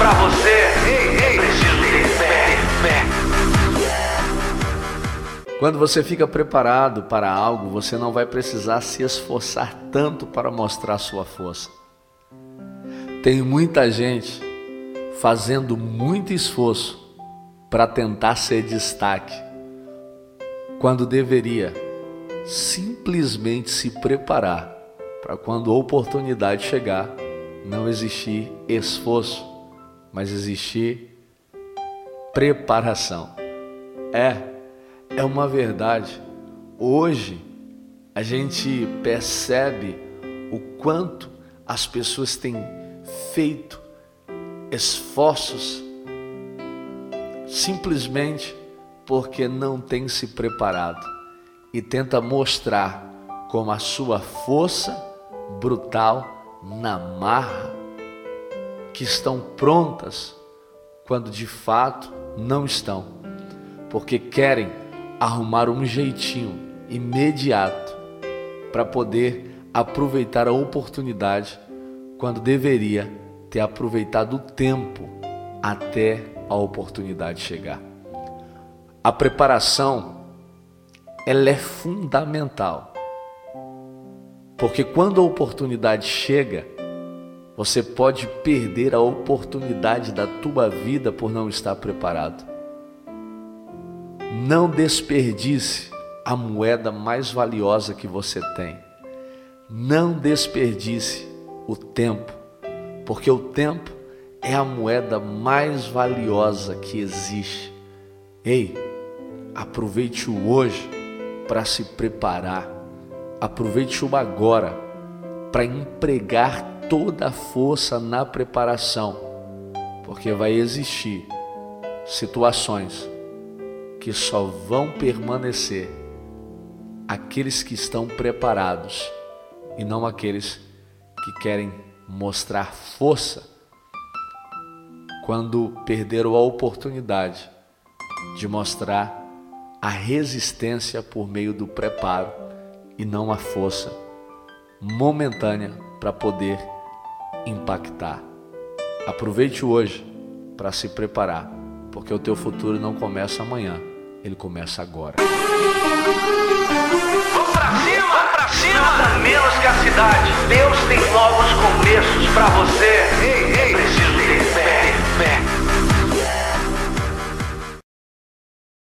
pra você. Preciso ter fé, fé. Quando você fica preparado para algo, você não vai precisar se esforçar tanto para mostrar sua força. Tem muita gente fazendo muito esforço para tentar ser destaque, quando deveria simplesmente se preparar para quando a oportunidade chegar, não existir esforço, mas existir preparação. É, é uma verdade. Hoje a gente percebe o quanto as pessoas têm feito esforços simplesmente porque não têm se preparado e tenta mostrar como a sua força brutal na marra que estão prontas quando de fato não estão, porque querem arrumar um jeitinho imediato para poder aproveitar a oportunidade quando deveria ter aproveitado o tempo até a oportunidade chegar. A preparação ela é fundamental. Porque quando a oportunidade chega, você pode perder a oportunidade da tua vida por não estar preparado. Não desperdice a moeda mais valiosa que você tem. Não desperdice o tempo, porque o tempo é a moeda mais valiosa que existe. Ei, aproveite o hoje para se preparar. Aproveite o agora para empregar toda a força na preparação, porque vai existir situações que só vão permanecer aqueles que estão preparados e não aqueles que querem mostrar força quando perderam a oportunidade de mostrar a resistência por meio do preparo e não a força momentânea para poder impactar. Aproveite hoje para se preparar, porque o teu futuro não começa amanhã, ele começa agora. Vamos pra cima, vamos pra cima.